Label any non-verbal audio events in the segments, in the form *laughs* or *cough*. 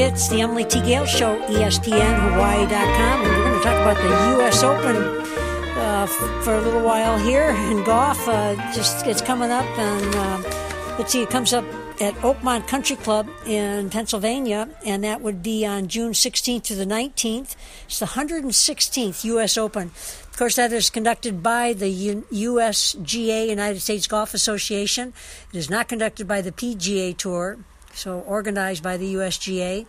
It's the Emily T. Gale Show, ESPNHawaii.com, and we're going to talk about the U.S. Open uh, for a little while here in golf. Uh, just it's coming up, and uh, let's see, it comes up at Oakmont Country Club in Pennsylvania, and that would be on June 16th to the 19th. It's the 116th U.S. Open. Of course, that is conducted by the USGA, United States Golf Association. It is not conducted by the PGA Tour, so organized by the USGA.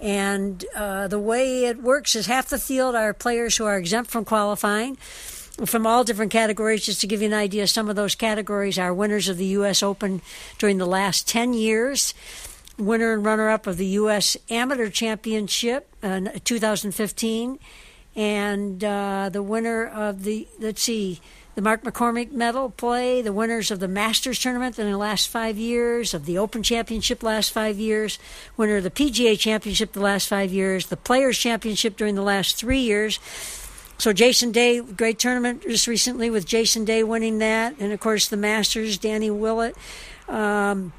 And uh, the way it works is half the field are players who are exempt from qualifying from all different categories. Just to give you an idea, some of those categories are winners of the U.S. Open during the last 10 years, winner and runner up of the U.S. Amateur Championship in 2015, and uh, the winner of the, let's see, the Mark McCormack Medal play, the winners of the Masters tournament in the last five years, of the Open Championship last five years, winner of the PGA Championship the last five years, the Players Championship during the last three years. So Jason Day, great tournament just recently with Jason Day winning that, and of course the Masters, Danny Willett. Um,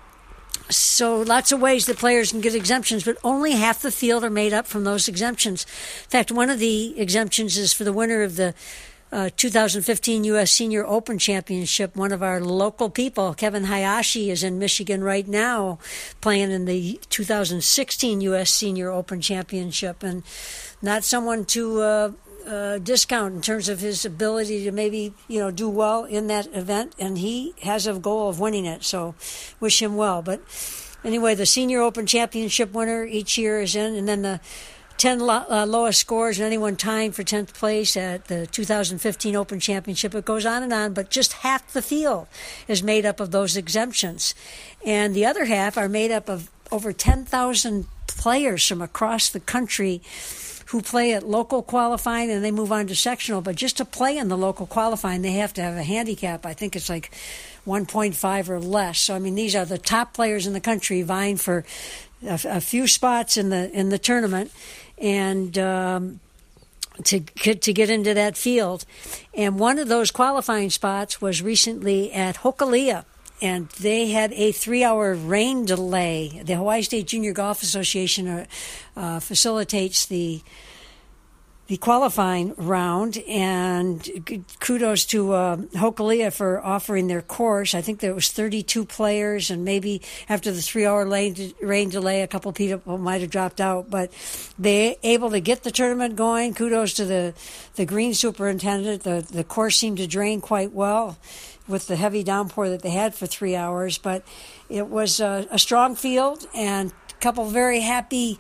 so lots of ways that players can get exemptions, but only half the field are made up from those exemptions. In fact, one of the exemptions is for the winner of the uh, 2015 U.S. Senior Open Championship. One of our local people, Kevin Hayashi, is in Michigan right now playing in the 2016 U.S. Senior Open Championship, and not someone to uh, uh, discount in terms of his ability to maybe you know do well in that event, and he has a goal of winning it. So, wish him well. But anyway, the Senior Open Championship winner each year is in, and then the 10 lo- uh, lowest scores and anyone tying for 10th place at the 2015 Open Championship. It goes on and on, but just half the field is made up of those exemptions. And the other half are made up of over 10,000 players from across the country who play at local qualifying and they move on to sectional. But just to play in the local qualifying, they have to have a handicap. I think it's like 1.5 or less. So, I mean, these are the top players in the country vying for a, a few spots in the in the tournament and um, to get, to get into that field. And one of those qualifying spots was recently at Hokulea. And they had a three hour rain delay. The Hawaii State Junior Golf Association uh, uh, facilitates the the qualifying round, and kudos to uh, for offering their course. I think there was 32 players, and maybe after the three-hour rain delay, a couple people might have dropped out, but they able to get the tournament going. Kudos to the the green superintendent. The the course seemed to drain quite well with the heavy downpour that they had for three hours, but it was a, a strong field and a couple very happy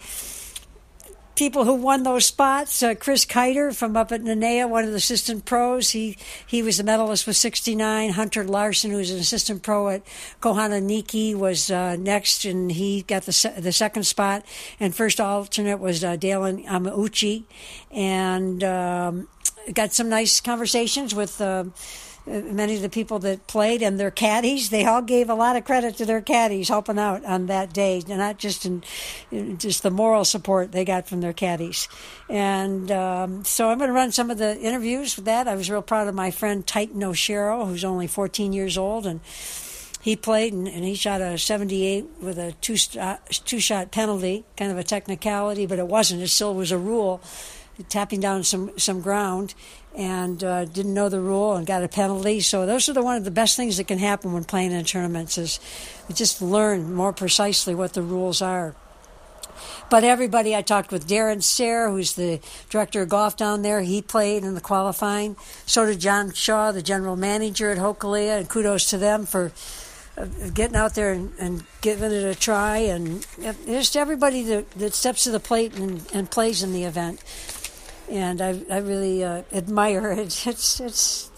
people who won those spots. Uh, Chris Kiter from up at Nanea, one of the assistant pros. He he was a medalist with 69. Hunter Larson, who's an assistant pro at Kohanaiki, was uh, next, and he got the se- the second spot. And first alternate was uh, Dalen Yamauchi, and um, got some nice conversations with. Uh, many of the people that played and their caddies, they all gave a lot of credit to their caddies helping out on that day, not just in just the moral support they got from their caddies. And um, so I'm going to run some of the interviews with that. I was real proud of my friend Titan O'Shero, who's only 14 years old, and he played and, and, he shot a 78 with a two two shot penalty, kind of a technicality, but it wasn't. It still was a rule, tapping down some some ground and uh, didn't know the rule and got a penalty. So those are the one of the best things that can happen when playing in tournaments is just learn more precisely what the rules are. But everybody, I talked with Darren Sayre, who's the director of golf down there. He played in the qualifying. So did John Shaw, the general manager at Hokulea, and kudos to them for uh, getting out there and, and, giving it a try. And just everybody that, that steps to the plate and, and plays in the event and I, I really uh, admire *laughs* it. It's it's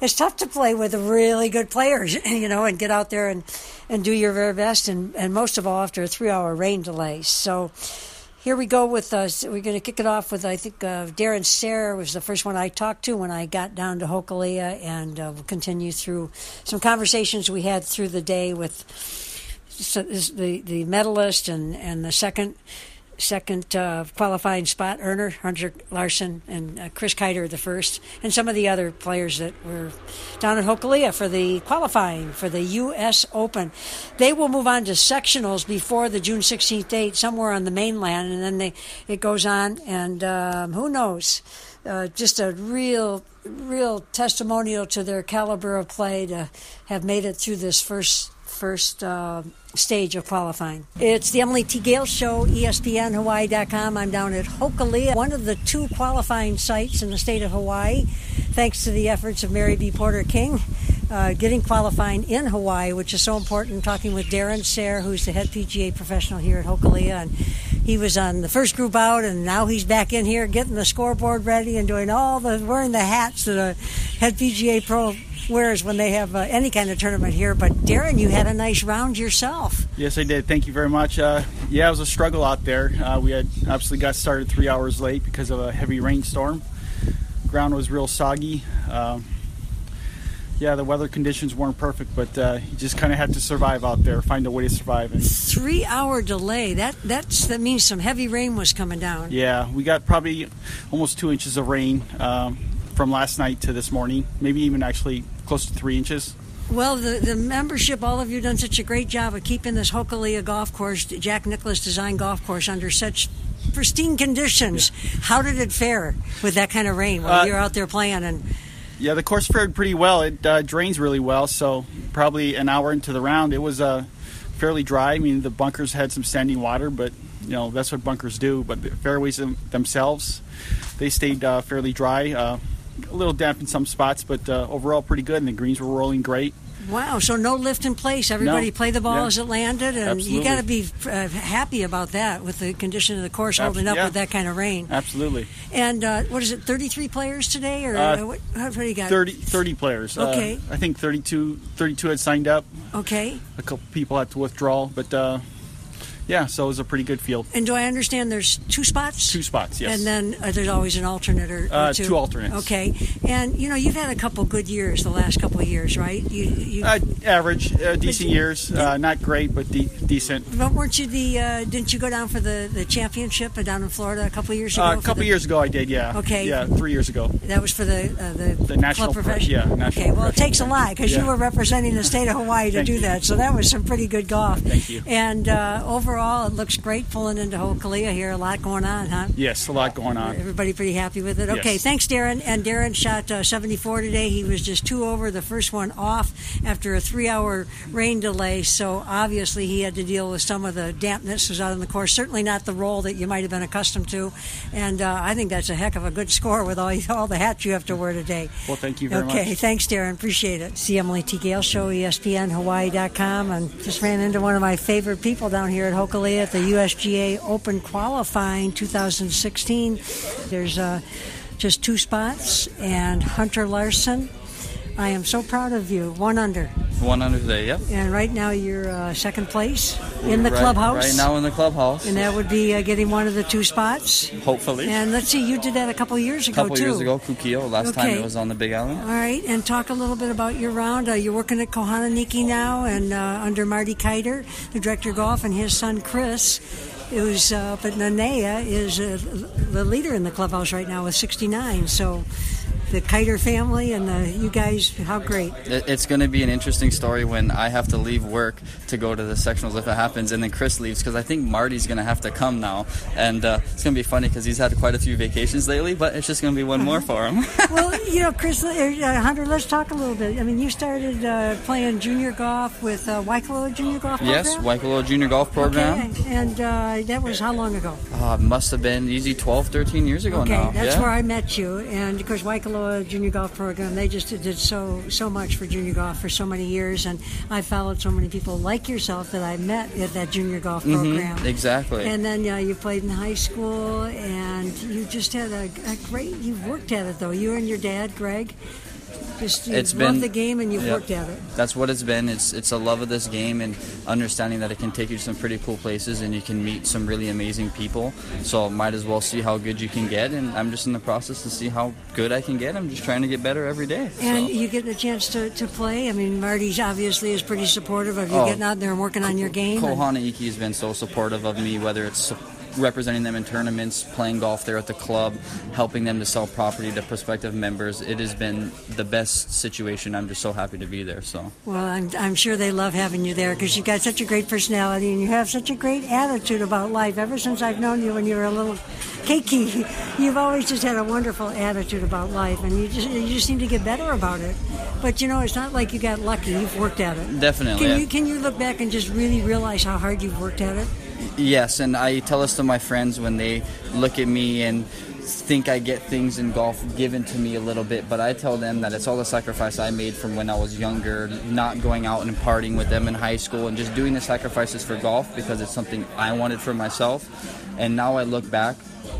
it's tough to play with really good players, *laughs* you know, and get out there and, and do your very best, and, and most of all after a three-hour rain delay. So here we go with us. Uh, we're going to kick it off with I think uh, Darren Sayre was the first one I talked to when I got down to Hokulea, and uh, we'll continue through some conversations we had through the day with the the medalist and and the second second uh, qualifying spot earner, Hunter Larson and uh, Chris Kiter the first, and some of the other players that were down at Hokulea for the qualifying for the U.S. Open. They will move on to sectionals before the June 16th date, somewhere on the mainland, and then they it goes on, and um, who knows? Uh, just a real, real testimonial to their caliber of play to have made it through this first first uh, stage of qualifying. It's the Emily T. Gale Show, ESPNHawaii.com. I'm down at Hokulea, one of the two qualifying sites in the state of Hawaii, thanks to the efforts of Mary B. Porter King. Uh, getting qualifying in Hawaii, which is so important. Talking with Darren Sayre, who's the head PGA professional here at Hokulea, and he was on the first group out, and now he's back in here getting the scoreboard ready and doing all the wearing the hats that a head PGA pro wears when they have uh, any kind of tournament here. But Darren, you had a nice round yourself. Yes, I did. Thank you very much. Uh, yeah, it was a struggle out there. Uh, we had obviously got started three hours late because of a heavy rainstorm. Ground was real soggy. Um, yeah, the weather conditions weren't perfect, but uh, you just kind of had to survive out there, find a way to survive. And Three hour delay. That that's that means some heavy rain was coming down. yeah, we got probably almost two inches of rain um, from last night to this morning, maybe even actually close to three inches. Well, the, the membership, all of you done such a great job of keeping this Hokulea golf course, Jack Nicklaus designed golf course, under such pristine conditions. How did it fare with that kind of rain while Uh, you're out there playing? And Yeah, the course fared pretty well. It uh, drains really well, so probably an hour into the round, it was uh, fairly dry. I mean, the bunkers had some standing water, but you know that's what bunkers do. But the fairways them- themselves, they stayed uh, fairly dry. A little damp in some spots, but uh, overall pretty good. And the greens were rolling great. wow, so no lift in place. Everybody No. play the ball Yeah. as it landed, and you got to be uh, happy about that with the condition of the course holding up yeah. with that kind of rain. Absolutely, And uh, what is it? Thirty-three players today, or Uh, what, what do you got? 30, 30 players. Uh, Okay. I think 32, 32 had signed up. Okay. A couple people had to withdraw, but uh, yeah, so it was a pretty good field. And do I understand there's two spots? Two spots, yes. And then uh, there's always an alternate or, or Uh, two. two alternates. Okay. And you know you've had a couple good years the last couple of years, right? You, you Uh, average, uh, decent you- years. Uh, not great, but de- decent. but weren't you the? Uh, didn't you go down for the, the championship down in Florida a couple of years ago? A couple the- years ago, I did. Yeah. Okay. Yeah, three years ago. That was for the uh, the, The national club pro- professional. yeah, national okay, well, it takes a lot because you were representing the state of Hawaii to Thank do that. So that was some pretty good golf. Thank you. And uh, overall, it looks great pulling into Hokulea here. A lot going on, huh? Yes, a lot going on. Everybody pretty happy with it. Okay, Yes. thanks, Darren. And Darren shot uh, 74 today. He was just two over the first one off after a three-hour rain delay. So obviously he had to deal with some of the dampness was out on the course. Certainly not the roll that you might have been accustomed to. And uh, I think that's a heck of a good score with all *laughs* all the hats you have to wear today. Well, thank you very okay, much. thanks, Darren. Appreciate it. See Emily T. Gale Show, ESPNHawaii.com, and just ran into one of my favorite people down here at Hokulea at the USGA Open Qualifying 2016. There's uh, just two spots, and Hunter Larson. I am so proud of you. One under, One under today, yep. and right now you're uh, second place in the Right- clubhouse. Right now in the clubhouse. and that would be uh, getting one of the two spots. hopefully. And let's see, you did that a couple years ago. a couple too. years ago, Kukio. Last time it was on the Big Island. All right, and talk a little bit about your round. Uh, you're working at Kohanaiki now, and uh, under Marty Kiter, the director of golf, and his son Chris, uh, up at Nanea, is uh, the leader in the clubhouse right now with 69. So the Kiter family and the, you guys, how great! It's going to be an interesting story when I have to leave work to go to the sectionals if it happens, and then Chris leaves because I think Marty's going to have to come now, and uh, it's going to be funny because he's had quite a few vacations lately, but it's just going to be one more for him. *laughs* well, you know, Chris, uh, Hunter, let's talk a little bit. I mean, you started uh, playing junior golf with uh, Waikoloa Junior Golf Program. yes, Waikoloa Junior Golf Program. Okay, and uh, that was how long ago? Uh, must have been easy 12, 13 years ago Okay, now. that's yeah. where I met you, and of course, Waikoloa Junior Golf Program. They just did so so much for junior golf for so many years, and I followed so many people like yourself that I met at that junior golf program. Mhm, exactly. And then yeah, you played in high school, and you just had a, a great. You've worked at it though. You and your dad, Greg. Just you It's love been- the game, and you've Yep. worked at it. That's what it's been. It's it's a love of this game and understanding that it can take you to some pretty cool places and you can meet some really amazing people. So might as well see how good you can get. And I'm just in the process to see how good I can get. I'm just trying to get better every day. And so. you get the chance to, to play. I mean, Marty's obviously is pretty supportive of you Oh. getting out there and working on your game. Kohana Iki has been so supportive of me, whether it's representing them in tournaments, playing golf there at the club, helping them to sell property to prospective members. It has been the best situation. I'm just so happy to be there. So. Well, I'm, I'm sure they love having you there because you've got such a great personality and you have such a great attitude about life. Ever since I've known you when you were a little cakey, *laughs* you've always just had a wonderful attitude about life, and you just you just seem to get better about it. But you know, it's not like you got lucky. You've worked at it. Definitely. Can yeah. you can you look back and just really realize how hard you've worked at it? Yes, and I tell this to my friends when they look at me and think I get things in golf given to me a little bit, but I tell them that it's all the sacrifice I made from when I was younger, not going out and partying with them in high school and just doing the sacrifices for golf because it's something I wanted for myself. And now I look back,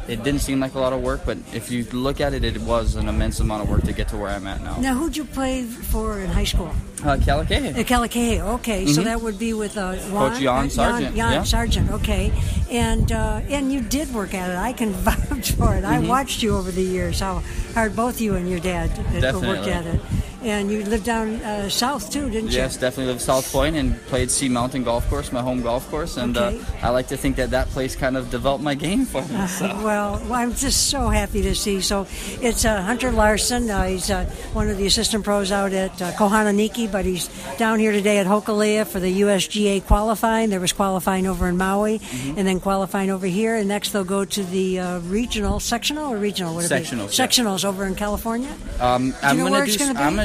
it didn't seem like a lot of work, but if you look at it, it was an immense amount of work to get to where I'm at now. Now, who'd you play for in high school? Uh, Kealakehe. Uh, Kealakehe, okay. So that would be with uh, Juan, Coach Jan Sargent, Jan, yeah. Sargent, okay. And uh, and you did work at it. I can *laughs* vouch for it. I watched you over the years how hard both you and your dad uh, worked at it. And you lived down uh, south too, didn't you? Yes, definitely lived South Point and played Sea Mountain Golf Course, my home golf course, and Okay. uh, I like to think that that place kind of developed my game for me. So. Well, well, I'm just so happy to see. So it's uh, Hunter Larson. Uh, he's uh, one of the assistant pros out at uh, Kohanaiki, but he's down here today at Hokulea for the USGA qualifying. There was qualifying over in Maui, Mm-hmm. and then qualifying over here. And next they'll go to the uh, regional, sectional or regional? What Sectionals, yeah. Sectionals over in California. Um, I'm gonna do.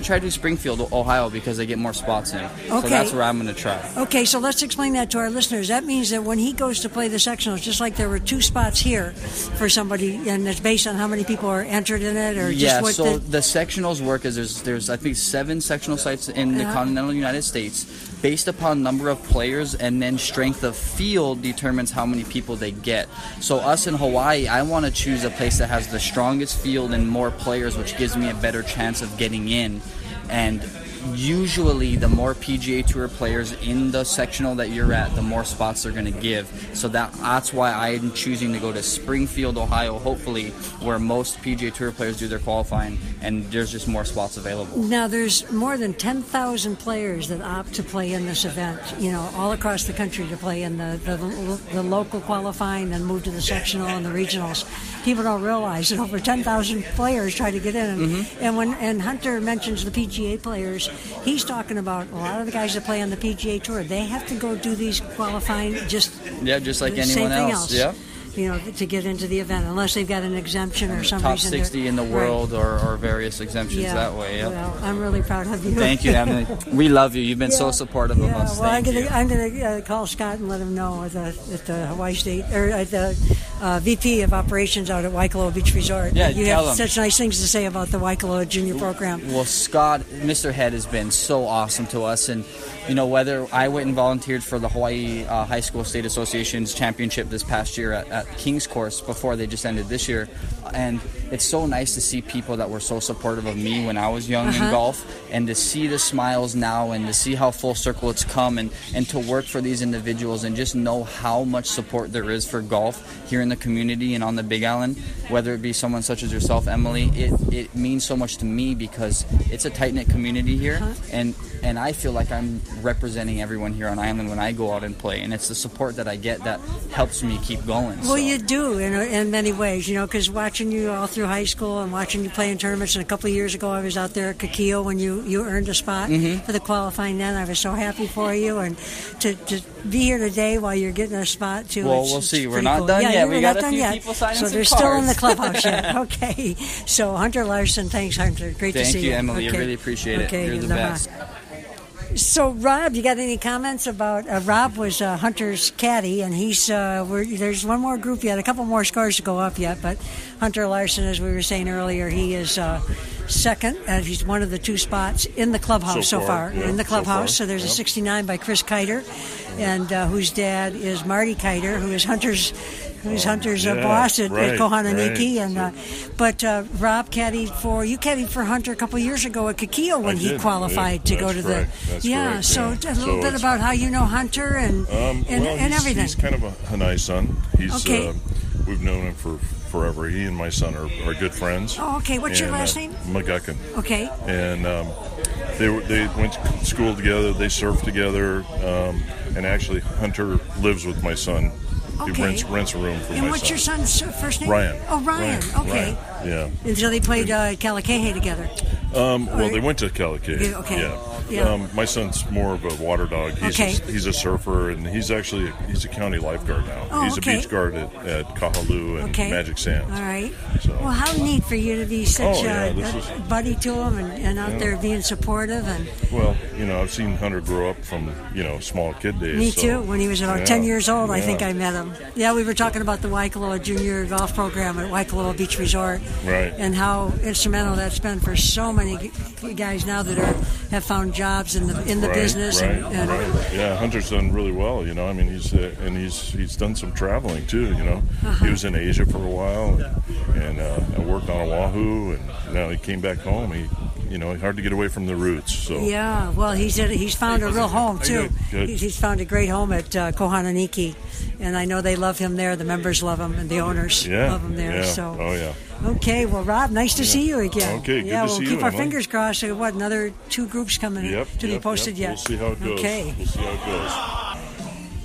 It's gonna? I'm gonna try to do Springfield, Ohio, because they get more spots in. Okay. So that's where I'm gonna try. Okay, so let's explain that to our listeners. That means that when he goes to play the sectionals, just like there were two spots here for somebody, and it's based on how many people are entered in it, or just Yeah. So the, the sectionals work is there's there's I think seven sectional sites in the Yeah. continental United States, based upon number of players, and then strength of field determines how many people they get. So us in Hawaii, I want to choose a place that has the strongest field and more players, which gives me a better chance of getting in. And usually, the more PGA Tour players in the sectional that you're at, the more spots they're going to give. So that that's why I'm choosing to go to Springfield, Ohio, hopefully, where most PGA Tour players do their qualifying, and there's just more spots available. Now, there's more than 10,000 players that opt to play in this event, you know, all across the country to play in the, the, the local qualifying, and move to the sectional and the regionals. People don't realize that over 10,000 players try to get in. Mm-hmm. And when and Hunter mentions the PGA players, he's talking about a lot of the guys that play on the PGA Tour. They have to go do these qualifying just Yeah, just like anyone thing else. Yeah. You know, to get into the event, unless they've got an exemption or some Top reason. they're- 60 in the Right. world or, or various exemptions Yeah. that way. Yeah. Well, I'm really proud of you. Thank you, Emily. *laughs* We love you. You've been so supportive yeah, of us. Well, I'm Thank. I'm gonna uh, call Scott and let him know at the, at the Hawaii State or at the uh, VP of operations out at Waikoloa Beach Resort. Yeah, you have him. such nice things to say about the Waikoloa Junior program. Well, Scott, Mr. Head has been so awesome to us, and you know whether I went and volunteered for the Hawaii uh, High School State Association's championship this past year at, at King's Course before they just ended this year, and it's so nice to see people that were so supportive of me when I was young Uh-huh. in golf, and to see the smiles now, and to see how full circle it's come, and and to work for these individuals, and just know how much support there is for golf here in the community and on the Big Island, whether it be someone such as yourself, Emily, it, it means so much to me because it's a tight knit community here, Uh-huh. and and I feel like I'm representing everyone here on island when I go out and play, and it's the support that I get that helps me keep going. Well, so. you do in, in many ways, you know, because watching you all through high school and watching you play in tournaments. And a couple of years ago, I was out there at Kukio when you, you earned a spot Mm-hmm. for the qualifying. Then I was so happy for you, and to, to be here today while you're getting a spot too. Well, we'll see. We're not cool. done yeah, yet. we're not got a done few yet. people signing So they're still in the clubhouse yet. *laughs* Okay. So Hunter Larson, thanks Hunter. Great to see you, Emily. Okay. I really appreciate it. Okay, You're the best. So, Rob, you got any comments about uh, Rob? Was uh, Hunter's caddy, and he's uh, we're, there's one more group yet, a couple more scores to go up yet. But Hunter Larson, as we were saying earlier, he is uh, second. Uh, he's one of the two spots in the clubhouse so, So far. far, yeah, in the so clubhouse, far, so, there's a 69 by Chris Kiter, and uh, whose dad is Marty Kiter, who is Hunter's. Who's Hunter's uh, yeah, boss at, right, at Kohanaiki, right. and uh, but uh, Rob caddied for you caddied for Hunter a couple years ago at Kukio when I he did, qualified to go to the that's yeah. correct, so yeah. a little So bit about how you know Hunter and Um, and, well, and he's, everything. He's kind of a Hanai son. He's Okay. uh, we've known him for forever. He and my son are, are good friends. Oh, okay. What's your And, last uh, name? McGuckin. Okay. And um, they were, they went to school together. They surfed together. Um, and actually, Hunter lives with my son He Okay. rents rents a room for And what's son. your son's uh, first name? Ryan. Oh, Ryan. Okay. Ryan, Yeah. And so they played uh, Kealakehe together. Um, well, Or- they went to Calicut. Yeah, okay. Yeah. Yeah. Um, my son's more of a water dog. He's Okay. A, he's a surfer, and he's actually a, he's a county lifeguard now. Oh, he's okay. a beach guard at, at Kahaluu and Okay. Magic Sands. All right. So- Well, how neat for you to be such Oh, yeah, a, a buddy to him and, and out Yeah. there being supportive. And Well, you know, I've seen Hunter grow up from you know small kid days. me so- too. When he was about 10 years old, I think I met him. Yeah, we were talking about the Waikoloa Junior Golf Program at Waikoloa Beach Resort. Right. And how instrumental that's been for so many guys now that are have found jobs in the in the right, business. Right, and, and right. Yeah, Hunter's done really well. You know, I mean, he's uh, and he's he's done some traveling too. You know, Uh-huh. he was in Asia for a while and, and uh, I worked on Oahu, and now he came back home. He, you know, hard to get away from the roots. So Yeah, well, he's at, he's found a real home too. Good. He's found a great home at uh, Kohanaiki, and I know they love him there. The members love him, and the owners yeah, love him there. yeah. So, oh yeah. okay, well, Rob, nice to see you again. Okay, good yeah, we'll keep you, our Emily. fingers crossed. What? Another two groups coming Yep. to be yep, posted yep. yet. We'll see how it goes. Okay. We'll see how it goes.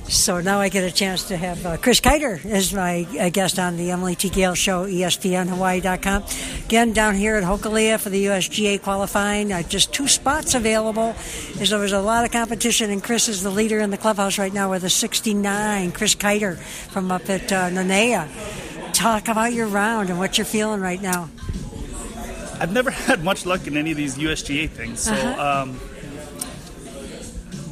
So now I get a chance to have uh, Chris Kiter as my uh, guest on the Emily T. Gale Show, ESPNHawaii.com. Again, down here at Hokulea for the USGA qualifying. Uh, just two spots available. As there was a lot of competition, and Chris is the leader in the clubhouse right now with a 69. Chris Kiter from up at uh, Nanea. Talk about your round and what you're feeling right now. I've never *laughs* had much luck in any of these USGA things. So Uh-huh. um,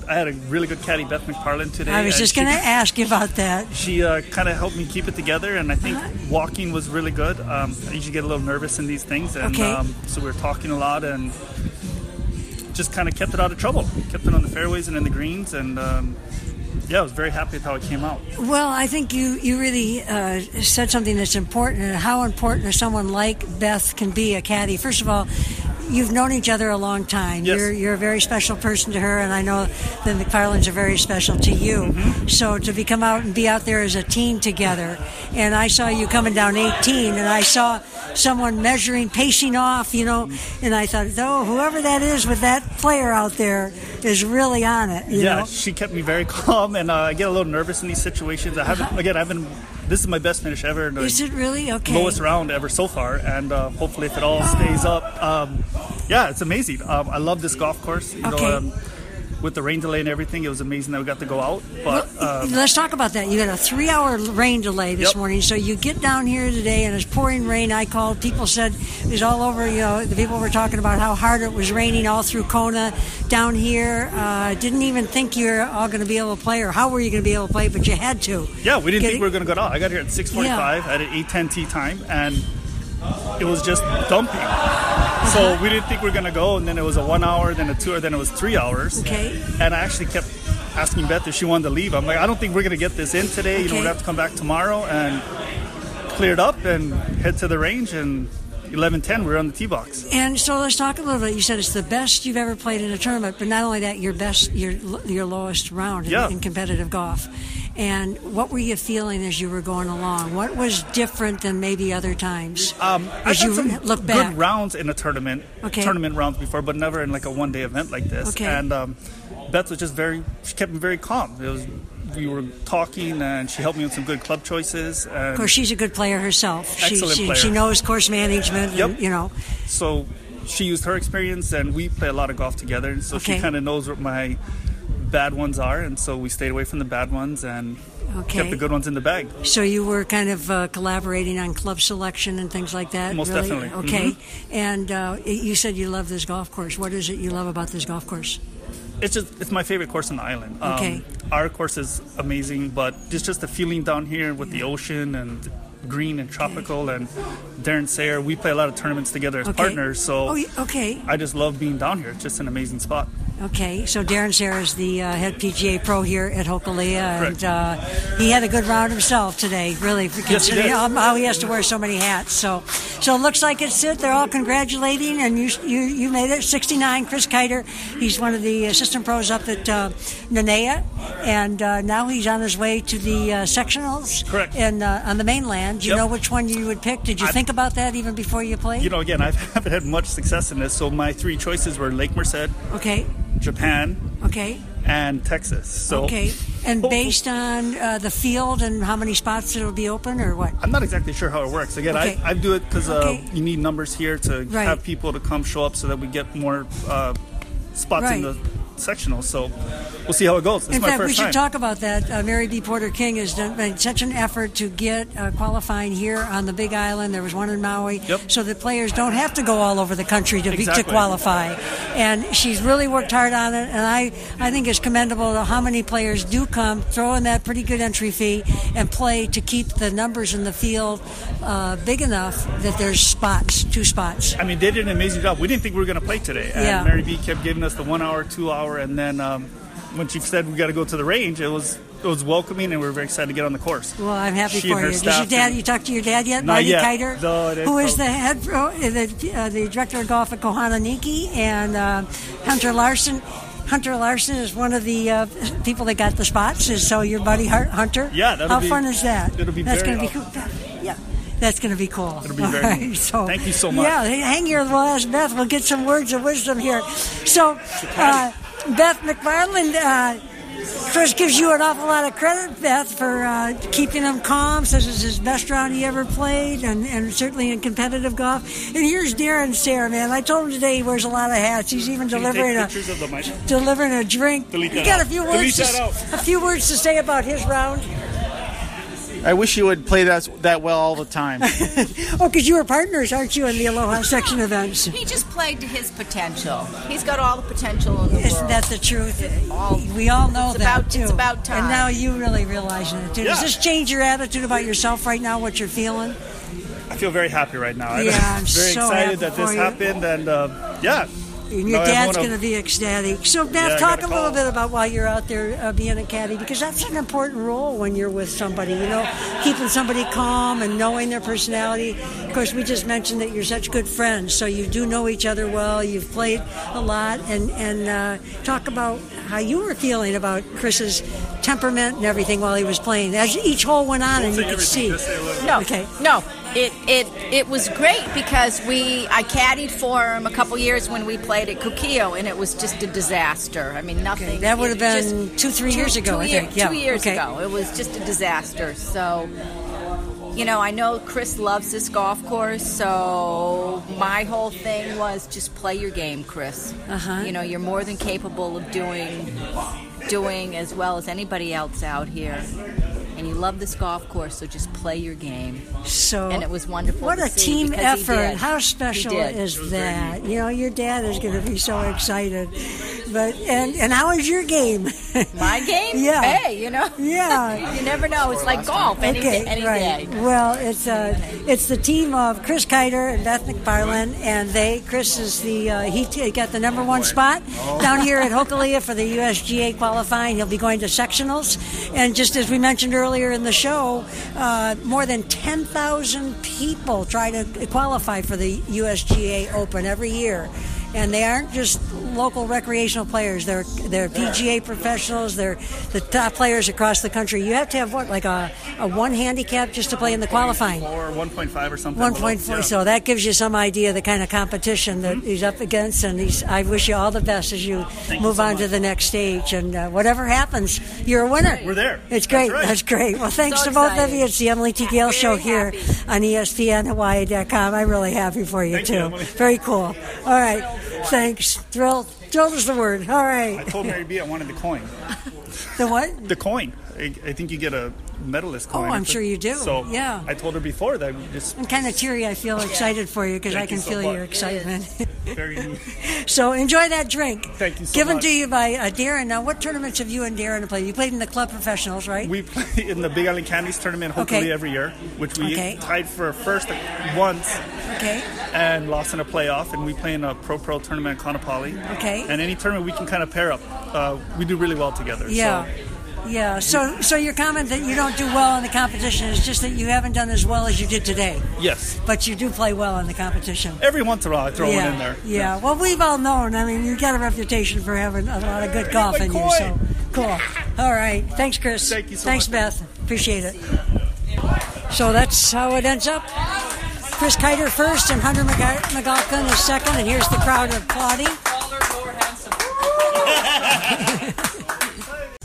I had a really good caddy, Beth McFarland, today. I was just going to ask you about that. She uh, kind of helped me keep it together, and I think Uh-huh. walking was really good. Um, I usually get a little nervous in these things, and Okay. um, so we were talking a lot and just kind of kept it out of trouble. Kept it on the fairways and in the greens, and um, yeah, I was very happy with how it came out. Well, I think you, you really uh, said something that's important, and how important someone like Beth can be a caddy. First of all, you've known each other a long time. Yes. You're, you're a very special person to her, and I know the McFarlands are very special to you. Mm-hmm. So to be come out and be out there as a team together, and I saw you coming down 18, and I saw someone measuring, pacing off, you know, and I thought, oh, whoever that is with that player out there is really on it. You yeah, know? she kept me very *laughs* calm, and uh, I get a little nervous in these situations. I haven't, again, I haven't. This is my best finish ever. Is it really okay? lowest round ever so far, and uh, hopefully, if it all stays up, um, yeah, it's amazing. Um, I love this golf course. You Okay. know, um, with the rain delay and everything, it was amazing that we got to go out. But um, Let's talk about that. You had a three-hour rain delay this Yep. morning, so you get down here today, and it's pouring rain. I called. People said it was all over. You know, the people were talking about how hard it was raining all through Kona, down here. Uh, didn't even think you were all going to be able to play, or how were you going to be able to play? But you had to. yeah, we didn't Get think it- we were going to go out. I got here at 6:45 at an 8:10 tee time, and it was just dumping. So uh-huh. we didn't think we were going to go, and then it was a one hour, then a two hour, then it was three hours. Okay. And I actually kept asking Beth if she wanted to leave. I'm like, I don't think we're going to get this in today. You know, Okay. we have to come back tomorrow and cleared up and head to the range. And 11:10, we were on the tee box. And so let's talk a little bit. You said it's the best you've ever played in a tournament, but not only that, your best, your your lowest round in, Yeah. in competitive golf. And what were you feeling as you were going along? What was different than maybe other times? Um, as you look back, good rounds in a tournament, Okay. tournament rounds before, but never in like a one day event like this. Okay. And um, Beth was just very, she kept me very calm. It was, we were talking, and she helped me with some good club choices. And Of course, she's a good player herself. She, Excellent she, player. she knows course management. and, Yep. you know, so she used her experience, and we play a lot of golf together. And so Okay. she kind of knows what my bad ones are, and so we stayed away from the bad ones and Okay. kept the good ones in the bag. so you were kind of uh, collaborating on club selection and things like that. Most really? definitely. Mm-hmm. Okay. And uh, you said you love this golf course. What is it you love about this golf course? It's just it's my favorite course on the island. Um, Okay. Our course is amazing, but it's just the feeling down here with the ocean and green and tropical and Darren Sayre. We play a lot of tournaments together as Okay. partners, so Oh, okay. I just love being down here. It's just an amazing spot. Okay, so Darren Sayre is the uh, head PGA pro here at Hokulea, and uh, he had a good round himself today. Really, for Yes, he how, how he has to wear so many hats. So, so it looks like it's it. They're all congratulating, and you you, you made it. 69, Chris Kiter. He's one of the assistant pros up at uh, Nanea, and uh, now he's on his way to the uh, sectionals. Correct. And uh, on the mainland, do you Yep. know which one you would pick? Did you I- think about that even before you played? You know, again, I *laughs* haven't had much success in this, so my three choices were Lake Merced, okay. Japan, Okay. and Texas. So Okay. And *laughs* based on uh, the field and how many spots it'll be open, or what? I'm not exactly sure how it works. Again, Okay. I, I do it because uh, Okay. you need numbers here to Right. have people to come show up so that we get more uh, spots in the sectional. So we'll see how it goes. In my fact, we should time. talk about that. Uh, Mary B. Porter King has done made such an effort to get uh, qualifying here on the Big Island. There was one in Maui, Yep. so that players don't have to go all over the country to be, to qualify. And she's really worked hard on it, and I I think it's commendable how many players do come, throw in that pretty good entry fee, and play to keep the numbers in the field uh, big enough that there's spots, two spots. I mean, they did an amazing job. We didn't think we were going to play today. And Yeah. Mary B kept giving us the one hour, two hour, and then um, when she said we got to go to the range, it was it was welcoming, and we were very excited to get on the course. Well, I'm happy She for you. Did your dad? You talked to your dad yet, Marty yet. Kiter, No, who is the head, pro, uh, the, uh, the director of golf at Kohanaiki, and uh, Hunter Larson. Hunter Larson is one of the uh, people that got the spots. Is so your buddy Hunter? Yeah, that'll How be- fun is that? it'll be That's going to be cool. Yeah. That's going to be cool. It'll be very right, neat. so, Thank you so much. Yeah, hang here. We'll ask Beth. We'll get some words of wisdom here. So, uh, Beth McFarland, uh, Chris gives you an awful lot of credit, Beth, for uh, keeping him calm. Says it's his best round he ever played, and, and certainly in competitive golf. And here's Darren Sayre, man. I told him today he wears a lot of hats. He's even Can delivering a pictures of the mic? delivering a drink. Delete you got out. a few words. To, a few words to say about his round. I wish you would play that that well all the time. *laughs* Oh, because you were partners, aren't you, in the Aloha section events? He just played to his potential. He's got all the potential in the Isn't world. that the truth? All- we all know it's that about- too. it's about time. And now you really realize it too. Does this change your attitude about yourself right now? What you're feeling? I feel very happy right now. Yeah, *laughs* I'm very so excited happy that this for you. happened, and uh, yeah. And your Now dad's going to be ecstatic. So, Beth, Yeah, talk a got a little bit about why you're out there uh, being a caddy because that's an important role when you're with somebody. You know, keeping somebody calm and knowing their personality. Of course, we just mentioned that you're such good friends, so you do know each other well. You've played a lot, and and uh, talk about how you were feeling about Chris's temperament and everything while he was playing. As each hole went on, and you could see. everything, just say a little. No, Okay. no. It, it it was great because we I caddied for him a couple years when we played at Kukio and it was just a disaster. I mean nothing. Okay, that would have been just- two, three years ago, Two, I year- think. Yeah, two years okay. ago, it was just a disaster. So. You know, I know Chris loves this golf course, so my whole thing was just play your game, Chris. Uh-huh. You know, you're more than capable of doing doing as well as anybody else out here. And you love this golf course, so just play your game. So And it was wonderful What to a see team effort! How special is that? You know, your dad is going to be so excited. But and and how is your game? *laughs* My game? Yeah. Hey, you know? Yeah. *laughs* you never know. It's like golf any, okay, any right. day. Well, it's uh, it's the team of Chris Kiter and Beth McFarland, and they. Chris is the uh, he t- got the number one spot down here at Hokulea for the USGA qualifying. He'll be going to sectionals, and just as we mentioned earlier in the show, uh, more than ten thousand people try to qualify for the USGA Open every year. And they aren't just local recreational players. They're they're PGA professionals. They're the top players across the country. You have to have what, like a, a one handicap just to play in the qualifying. Or 1.5 or something. One point four. Yeah. So that gives you some idea of the kind of competition that he's up against. And he's. I wish you all the best as you you move so on to the next stage. And uh, whatever happens, you're a winner. We're there. It's That's great. right. That's great. Well, thanks So to both of you. It's the Emily T. Gale Very Show here happy. on ESPNHawaii.com. I'm really happy for you Thank too. you, Very cool. All right. Thanks. Thrilled. Thrilled is the word. All right. I told Mary B I wanted the coin. *laughs* The what? The coin. I, I think you get a medalist coin. Oh, I'm sure you do. So Yeah. I told her before that we just I'm kind of teary. I feel excited for you because I can you so feel much. your excitement. Very neat. so enjoy that drink. Thank you so Given much. to you by uh, Darren. Now, what tournaments have you and Darren played? You played in the club professionals, right? We play in the Big Island Candies tournament hopefully Okay. every year, which we Okay. tied for first once okay. and lost in a playoff. And we play in a pro pro tournament in Kaanapali. Okay. And any tournament we can kind of pair up, uh, we do really well together. Yeah. So Yeah. So, so your comment that you don't do well in the competition is just that you haven't done as well as you did today, yes, but you do play well in the competition. every once in a while I throw yeah. one in there. Yeah. Well, we've all known. I mean, you got a reputation for having a lot of good golf my in you. So cool. All right. Thanks, Chris. Thank you so Thanks, much. Beth. Appreciate it. So that's how it ends up. Chris Kiter first and Hunter McG- McGalkin is second, and here's the crowd of applauding. *laughs*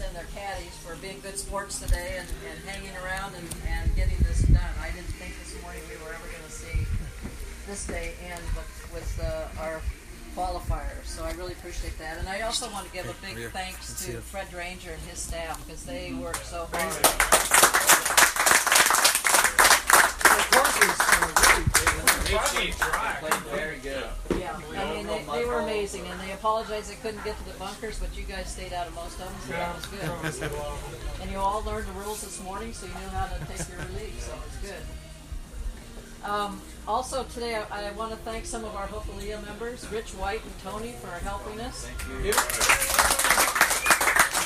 and their caddies for being good sports today and, and hanging around and, and getting this done. I didn't think this morning we were ever going to see this day end with, with uh, our qualifiers. So I really appreciate that. And I also want to give a big thanks to Fred Ranger and his staff because they work so hard. Yeah, I mean, they, they were amazing, and they apologized they couldn't get to the bunkers, but you guys stayed out of most of them, so that was good. And you all learned the rules this morning, so you knew how to take your relief, so it's good. Um, also today, I, I want to thank some of our Hopalia members, Rich White and Tony, for helping us. Thank you.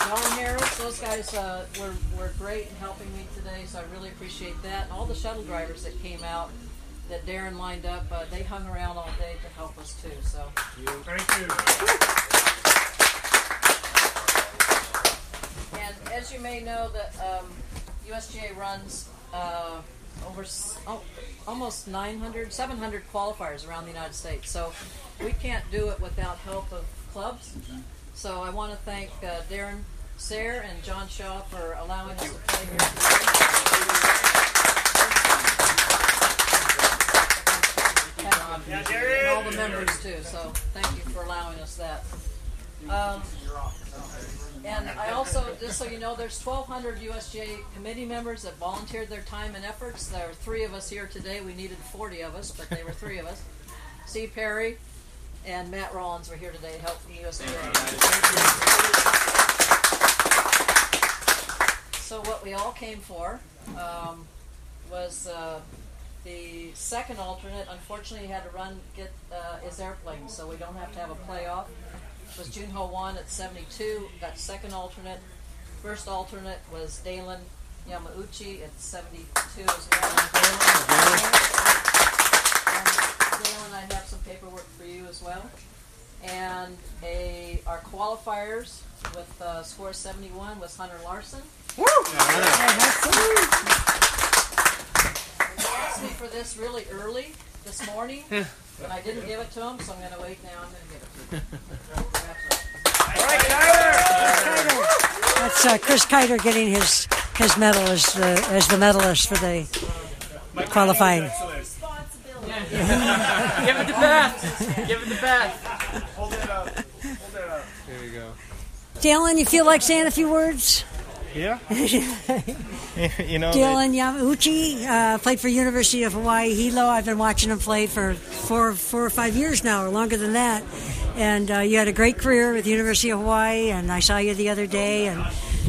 John Harris, those guys uh, were, were great in helping me today, so I really appreciate that. And all the shuttle drivers that came out that Darren lined up, uh, they hung around all day to help us too. So thank you. And as you may know, that um, USGA runs uh, over oh, almost 900, 700 qualifiers around the United States. So we can't do it without help of clubs. So I want to thank uh, Darren Sayre and John Shaw for allowing us to play here. today. And all the members too. So thank you for allowing us that. Um, and I also, just so you know, there's 1,200 USGA committee members that volunteered their time and efforts. There are three of us here today. We needed 40 of us, but they were three of us. Steve Perry and Matt Rollins were here today to help the USGA. So what we all came for um, was uh, the second alternate. Unfortunately, he had to run get uh, his airplane, so we don't have to have a playoff was Junho Wan at 72, got second alternate. First alternate was Dalen Yamauchi at 72 as well. And Dalen, I have some paperwork for you as well. And a our qualifiers with uh, score 71 was Hunter Larson. He asked me for this really early this morning, *laughs* and I didn't give it to him, so I'm going to wait now. I'm going to give it to him. *laughs* That's uh, Chris Kiter getting his his medal as the as the medalist for the qualifying. Give it the best. Give it the best. Hold it up. Hold it up. There you go. Dylan, you feel like saying a few words? Yeah. *laughs* *laughs* you know. Dylan Yamauchi uh, played for University of Hawaii Hilo. I've been watching him play for four, four or five years now, or longer than that. And uh, you had a great career with University of Hawaii, and I saw you the other day. And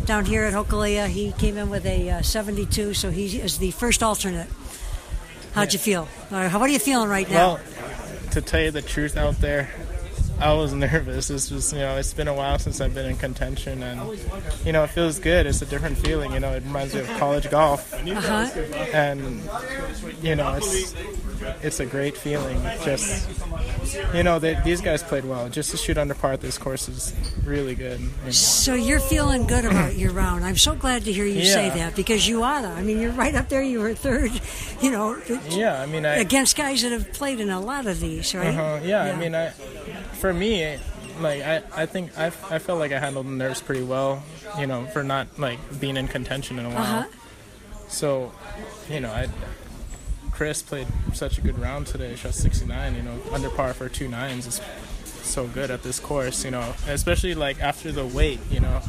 down here at Hokulea, he came in with a uh, 72, so he is the first alternate. How'd you feel? Or how, what are you feeling right now? Well, to tell you the truth out there, I was nervous. This was, you know, it's been a while since I've been in contention, and you know, it feels good. It's a different feeling. You know, it reminds me of college golf, Uh-huh. and you know, it's it's a great feeling. Just you know, they, these guys played well. Just to shoot under par at this course is really good. you know. So you're feeling good about your round. I'm so glad to hear you say that because you are. I mean, you're right up there. You were third, you know, Yeah, I mean, I against guys that have played in a lot of these, right? Uh-huh. Yeah, I mean, I for me, like I, I think I, I felt like I handled the nerves pretty well, you know, for not like being in contention in a while. Uh-huh. So, you know, I Chris played such a good round today. Shot 69, you know, under par for two nines is so good at this course, you know, especially like after the wait, you know,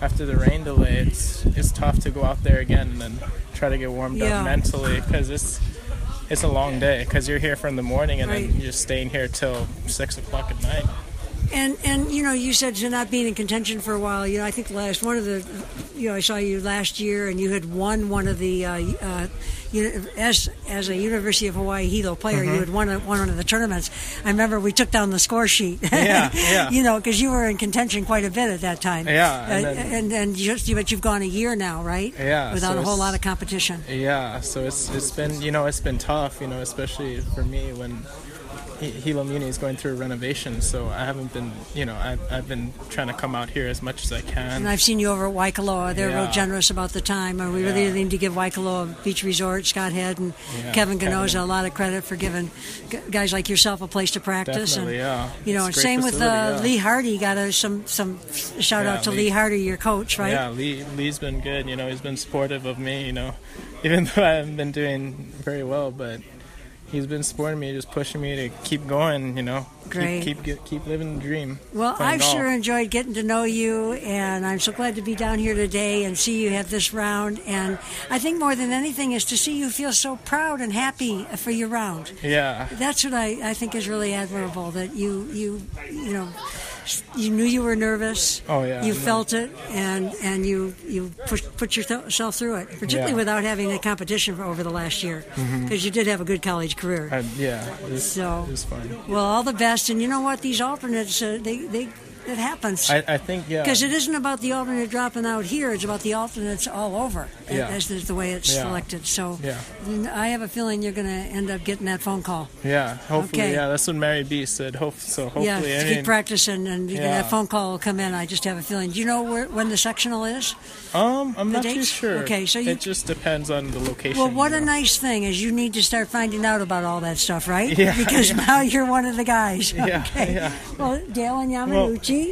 after the rain delay, it's it's tough to go out there again and then try to get warmed Yeah. up mentally because it's it's a long day because you're here from the morning and Right. then you're just staying here till six o'clock at night. And and you know, you said you're not being in contention for a while. You know, I think last one of the, you know, I saw you last year, and you had won one of the, uh, uh, you as as a University of Hawaii Hilo player, you Mhm. had won a, one of the tournaments. I remember we took down the score sheet. Yeah, yeah. *laughs* you know, because you were in contention quite a bit at that time. Yeah, and uh, then- and and just but you've gone a year now, right? Yeah, without so a whole lot of competition. Yeah, so it's it's been you know it's been tough, you know, especially for me when Hilo Muni is going through a renovation, so I haven't been, you know, I've, I've been trying to come out here as much as I can. And I've seen you over at Waikoloa. They're real generous about the time. And we really need to give Waikoloa Beach Resort, Scott Head, and Yeah, Kevin. Ganoza a lot of credit for giving guys like yourself a place to practice. Definitely, and, yeah. You know, and same with uh, yeah. Lee Hardy. Got a, some some shout Yeah, out to Lee. Lee Hardy, your coach, right? Yeah, Lee Lee's been good. You know, he's been supportive of me. You know, *laughs* even though I haven't been doing very well, but he's been supporting me, just pushing me to keep going. You know, Great. keep keep, keep living the dream. Well, I've golf. sure enjoyed getting to know you, and I'm so glad to be down here today and see you have this round. And I think more than anything is to see you feel so proud and happy for your round. Yeah, That's what I, I think is really admirable. That you you you know you knew you were nervous. Oh, yeah, You no. felt it, and and you you push, put yourself through it, particularly Yeah. without having a competition for over the last year, because you did have a good college career. I, yeah. It was, So- it was fun. Well, all the best, and you know what? These alternates, uh, they they it happens. I, I think yeah. Because it isn't about the alternate dropping out here; it's about the alternates all over. Yeah. As is the way it's Yeah. selected. So, Yeah. I have a feeling you're going to end up getting that phone call. Yeah, hopefully, Okay. yeah. That's what Mary B said. Hope so. Hopefully, yeah, I keep practicing, and you Yeah. that phone call will come in. I just have a feeling. Do you know where, when the sectional is? um, I'm the not too sure. Okay, so you- it just depends on the location. Well, what a know. nice thing is you need to start finding out about all that stuff, right? Yeah, *laughs* Because now you're one of the guys. *laughs* Yeah, Okay. yeah. Well, Dale and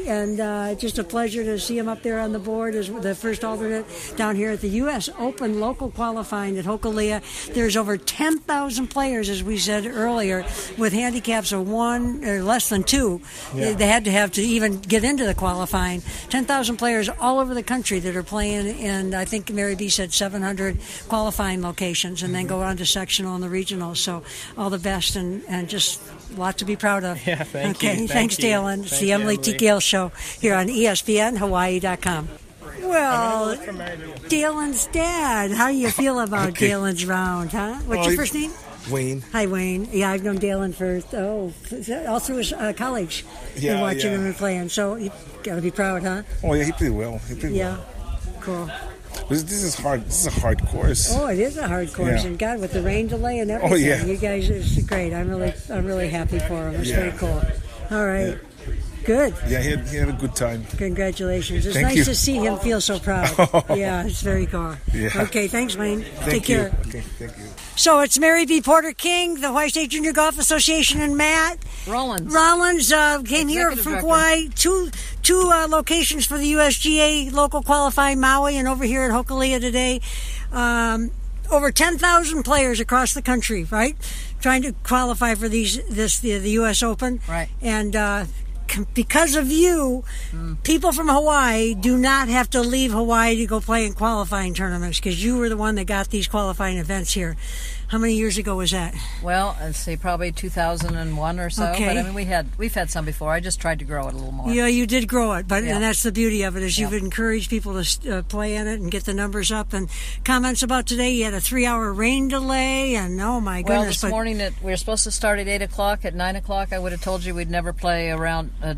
And uh, just a pleasure to see him up there on the board as the first alternate down here at the U.S. Open local qualifying at Hokulea. There's over 10,000 players, as we said earlier, with handicaps of one or less than two. Yeah. They had to have to even get into the qualifying. 10,000 players all over the country that are playing and I think Mary B said 700 qualifying locations, and then go on to sectional and the regional. So all the best and, and just a lot to be proud of. *laughs* Yeah, thank you. okay, Thank thanks, you. Dalen. It's Thank the you, Emily T. Gale Show here on E ESPN Hawaii.com. Well, From Dalen's dad. How do you feel about Okay. Dalen's round, huh? What's Oh, your first name? Wayne. Hi, Wayne. Yeah, I've known Dalen for oh, all through his uh, college. Yeah, and watching yeah. him and playing. So you got to be proud, huh? Oh yeah, he played well. He played Yeah. well. Cool. This, this is hard. This is a hard course. Oh, it is a hard course, Yeah. and God, with the rain delay and oh, everything, Oh, yeah. you guys it's great. I'm really, I'm really happy for them. It's Yeah. very cool. All right, good. Yeah, he had, he had a good time. Congratulations. It's Thank nice you. to see him feel so proud. *laughs* yeah, it's very cool. Yeah. Okay, thanks, Wayne. Thank Take you. care. Okay, thank you. So it's Mary B. Porter King, the Hawaii State Junior Golf Association, and Matt Rollins. Rollins uh, came here from director. Hawaii. Two two uh, locations for the USGA local qualifying Maui, and over here at Hokulea today. Um, over 10,000 players across the country, right? Trying to qualify for these this the, the U.S. Open, Right. And uh, c- because of you, people from Hawaii do not have to leave Hawaii to go play in qualifying tournaments because you were the one that got these qualifying events here. How many years ago was that? Well, I'd say probably 2001 or so. Okay. But I mean, we had we've had some before. I just tried to grow it a little more. Yeah, you did grow it, but Yeah. and that's the beauty of it is you've Yeah. encouraged people to uh, play in it and get the numbers up. And comments about today, you had a three-hour rain delay, and oh my goodness! Well, this but morning it, we were supposed to start at eight o'clock. At nine o'clock, I would have told you we'd never play around. uh,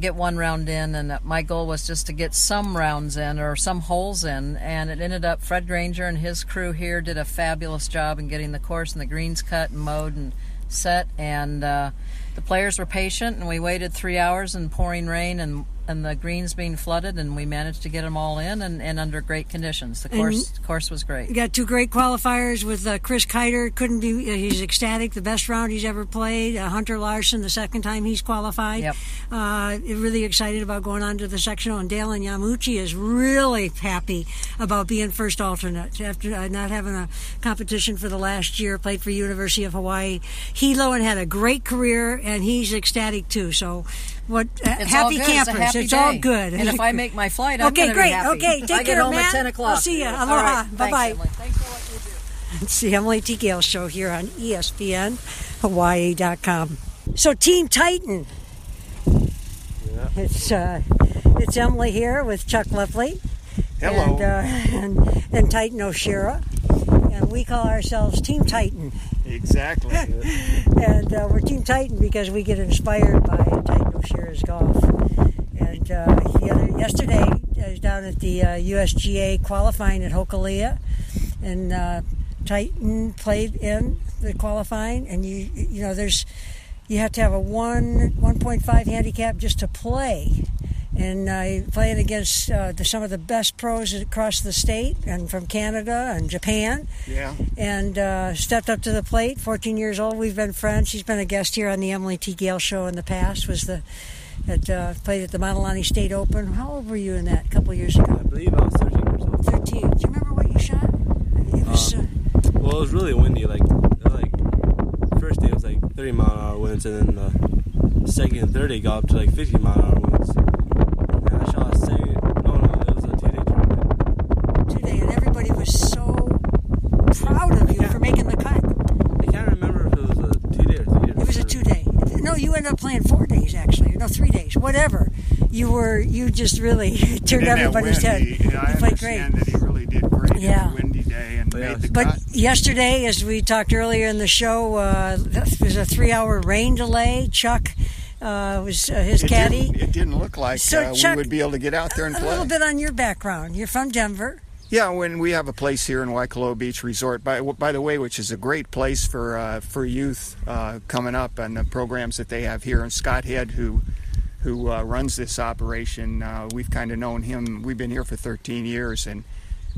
get one round in, and my goal was just to get some rounds in or some holes in. And it ended up Fred Granger and his crew here did a fabulous job in getting the course and the greens cut and mowed and set. And uh, the players were patient, and we waited three hours in pouring rain and. And the greens being flooded, and we managed to get them all in, and, and under great conditions. The course course was great. you got two great qualifiers with uh, Chris Kiter. Couldn't be. Uh, he's ecstatic. The best round he's ever played. Uh, Hunter Larson, the second time he's qualified. Yep. Uh, really excited about going on to the sectional. And Dalen Yamauchi is really happy about being first alternate after uh, not having a competition for the last year. Played for University of Hawaii. Hilo and had a great career, and he's ecstatic too. So, what uh, happy campers? It's, a happy all day. good. And if I make my flight, I'm Okay, great. Be happy. Okay, take I get care, home Matt. at ten o'clock. I'll see ya. All Aloha. right. Thanks, Bye-bye. Emily. Thanks for what you do. *laughs* It's the Emily T. Gale Show here on ESPN Hawaii.com. So, Team Titan. Yeah. It's uh, it's Emily here with Chuck Lovely. Hello. And, uh, *laughs* and, and Titan O'Shara. And we call ourselves Team Titan. Exactly. *laughs* And uh, we're Team Titan because we get inspired by Titan O'Shara's golf. And uh, yesterday, I was down at the uh, USGA qualifying at Hokulea, and uh, Titan played in the qualifying. And you, you know, there's you have to have a one 1.5 handicap just to play. And I played against uh, the, some of the best pros across the state and from Canada and Japan. Yeah. And uh, stepped up to the plate. 14 years old. We've been friends. She's been a guest here on the Emily T. Gale show in the past. Was the that uh, played at the Montalani State Open. How old were you in that? A couple years ago. I believe I was 13 years old. 13. Do you remember what you shot? It was. Uh, Well, it was really windy. Like, like first day it was like 30 mile an hour winds, and then the second and third day got up to like 50 mile an hour winds. And I shot a second. No, no, it was a two-day tournament. today, and everybody was so proud of you for making the cut. I can't remember if it was a two-day or three-day. It was a two day. No, you ended up playing four days actually. No, three days. Whatever. You were. You just really *laughs* turned And everybody's wind, head. You I played great. that he really did great Yeah. on windy day and made the But cut. yesterday, as we talked earlier in the show, uh, there was a three-hour rain delay. Chuck uh, was uh, his it caddy. Didn't, it didn't look like So, uh, Chuck, we would be able to get out there and play. A little bit on your background. You're from Denver. Yeah, when we have a place here in Waikoloa Beach Resort, by by the way, which is a great place for uh, for youth uh, coming up and the programs that they have here. And Scott Head, who who uh, runs this operation, uh, we've kind of known him. We've been here for 13 years, and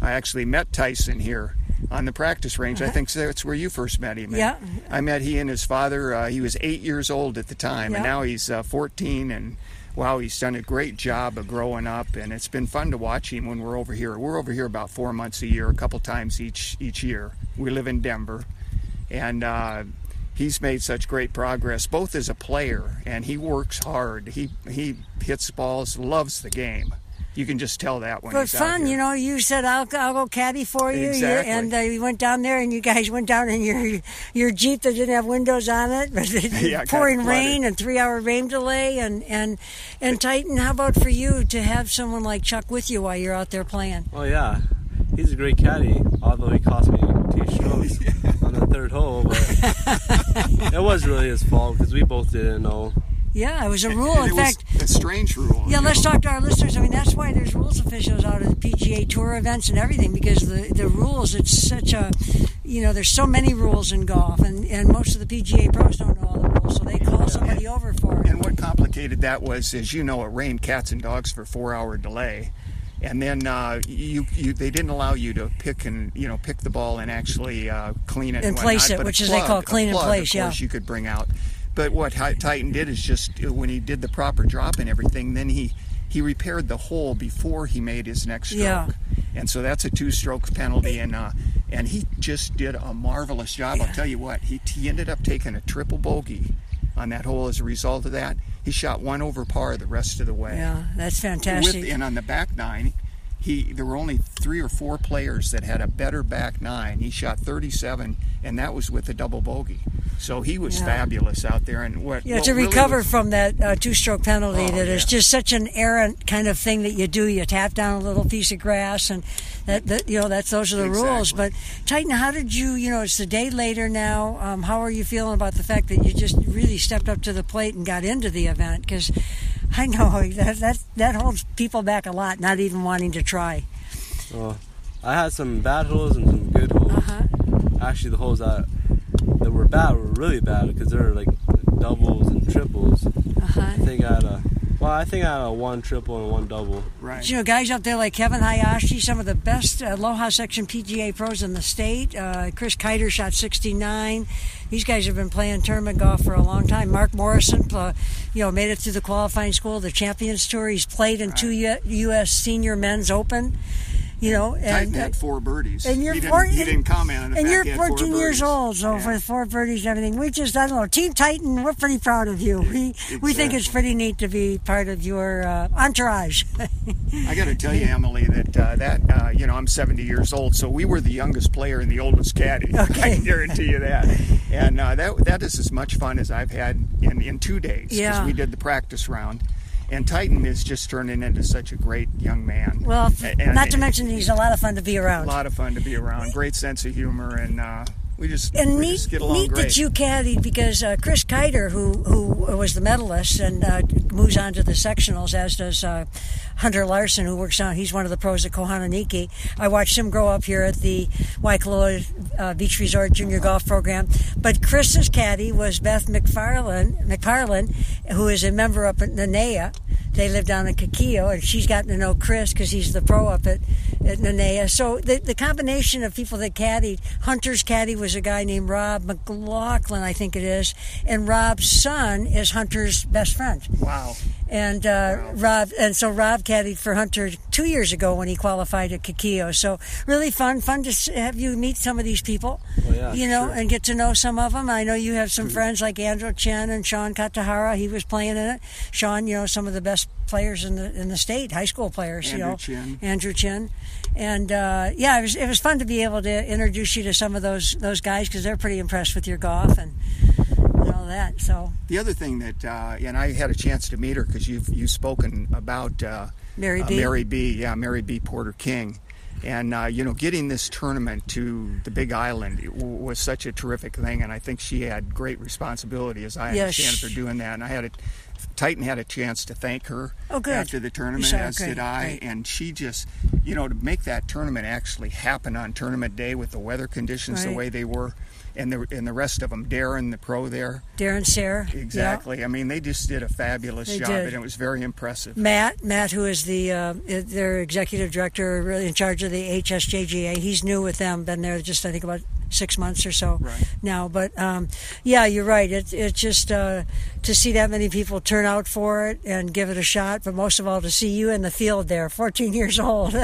I actually met Tyson here on the practice range. I Uh-huh. think that's where you first met him. Yeah. I met he and his father. Uh, he was eight years old at the time, and now he's uh, 14 and. Wow, he's done a great job of growing up, and it's been fun to watch him when we're over here. We're over here about four months a year, a couple times each each year. We live in Denver, and uh, he's made such great progress, both as a player and he works hard. He he hits balls, loves the game. You can just tell that one. But he's out fun, here. you know. You said I'll, I'll go caddy for you, You- and uh, you went down there, and you guys went down in your your jeep that didn't have windows on it, *laughs* but *laughs* Yeah, pouring rain and three hour rain delay, and and and Titan. How about for you to have someone like Chuck with you while you're out there playing? Oh yeah, he's a great caddy. Although he cost me two strokes *laughs* on the third hole, but it was really his fault because we both didn't know. Yeah, it was a rule. And In it was fact, a strange rule. Yeah, let's know. talk to our listeners. I mean, that's why there's rules officials out at the PGA Tour events and everything because the the rules. It's such a, you know, there's so many rules in golf, and and most of the PGA pros don't know all the rules, so they call somebody over for it. And what complicated that was, as you know, it rained cats and dogs for four hour delay. And then uh, you, you, they didn't allow you to pick and you know pick the ball and actually uh, clean it And whatnot, place it, but which is they call clean and place, Of yeah. course, you could bring out. But what Titan did is just when he did the proper drop and everything, then he he repaired the hole before he made his next stroke. Yeah. And so that's a two-stroke penalty, and uh, and he just did a marvelous job. I'll tell you what, he he ended up taking a triple bogey on that hole as a result of that. He shot one over par the rest of the way. Yeah, that's fantastic. With, and on the back nine, he there were only three or four players that had a better back nine. He shot 37, and that was with a double bogey. So he was Yeah. fabulous out there. And what Yeah, what to really recover was- from that uh, two-stroke penalty, Oh, that is yeah. just such an errant kind of thing that you do. You tap down a little piece of grass, and that, that you know that's those are the rules. But Titan, how did you? You know, it's a day later now. Um, how are you feeling about the fact that you just really stepped up to the plate and got into the event? Because I know *laughs* that that that holds people back a lot, not even wanting to try. Well, I had some bad holes and some good holes. Uh-huh. Actually, the holes that that were bad were really bad because they were like doubles and triples. Uh-huh. I think I had a well, I think I had a one triple and one double. Right. You know, guys out there like Kevin Hayashi, some of the best uh, Aloha Section PGA pros in the state. Uh, Chris Kiter shot 69. These guys have been playing tournament golf for a long time. Mark Morrison, you know, made it through the qualifying school, the Champions Tour. He's played in two U- U.S. Senior Men's Open. You know, Titan and had four birdies. and you're didn't, four- he didn't comment on the and you're he had four 14 years old, so for four birdies and everything, we just I don't know. Team Titan, we're pretty proud of you. We we think it's pretty neat to be part of your uh, entourage. *laughs* I got to tell you, Emily, that uh, that uh, you know I'm 70 years old, so we were the youngest player and the oldest caddy. *laughs* I can guarantee you that. And uh, that that is as much fun as I've had in, in two days. Yeah. we did the practice round, and Titan is just turning into such a great young man. Well, and- not to mention he's a lot of fun to be around. a lot of fun to be around. Great sense of humor and. Uh, we just and we neat, just get along neat great. that you caddied because uh, Chris Kiter, who who was the medalist and uh, moves on to the sectionals, as does uh, Hunter Larson, who works on. He's one of the pros at Kohanaiki. I watched him grow up here at the Waikoloa uh, Beach Resort Junior Golf Program. But Chris's caddy was Beth McFarland, McFarland, who is a member up at Nanea. They live down in Kukio, and she's gotten to know Chris because he's the pro up at, at Nanea. So the, the combination of people that caddied, Hunter's caddy was a guy named Rob McLaughlin, I think it is, and Rob's son is Hunter's best friend. Wow. And uh, Rob, and so Rob caddied for Hunter two years ago when he qualified at Kukio. So really fun, fun to have you meet some of these people, Oh, yeah, you know, sure. and get to know some of them. I know you have some friends like Andrew Chen and Sean Katahara. He was playing in it. Sean, you know, some of the best players in the in the state, high school players. you Andrew know, Chin. Andrew Chin, and uh, yeah, it was it was fun to be able to introduce you to some of those those guys because they're pretty impressed with your golf and, and all that. So The other thing that, uh, and I had a chance to meet her because you've you've spoken about uh, Mary uh, B. Mary B. Yeah, Mary B. Porter King, and uh, you know, getting this tournament to the Big Island was such a terrific thing, and I think she had great responsibility, as I Yes. understand for doing that. And I had a Titan had a chance to thank her Oh, after the tournament, her, as great, did I, great. and she just, you know, to make that tournament actually happen on tournament day with the weather conditions the way they were. And the, and the rest of them, Darren, the pro there, Darren Sayre, yeah. Exactly. I mean, they just did a fabulous They job, did. and it was very impressive. Matt, Matt, who is the uh, their executive director, really in charge of the HSJGA. He's new with them, been there just I think about six months or so Right. now. But um, yeah, you're right. It, it's just uh, to see that many people turn out for it and give it a shot, but most of all to see you in the field there, *laughs* 14 years old,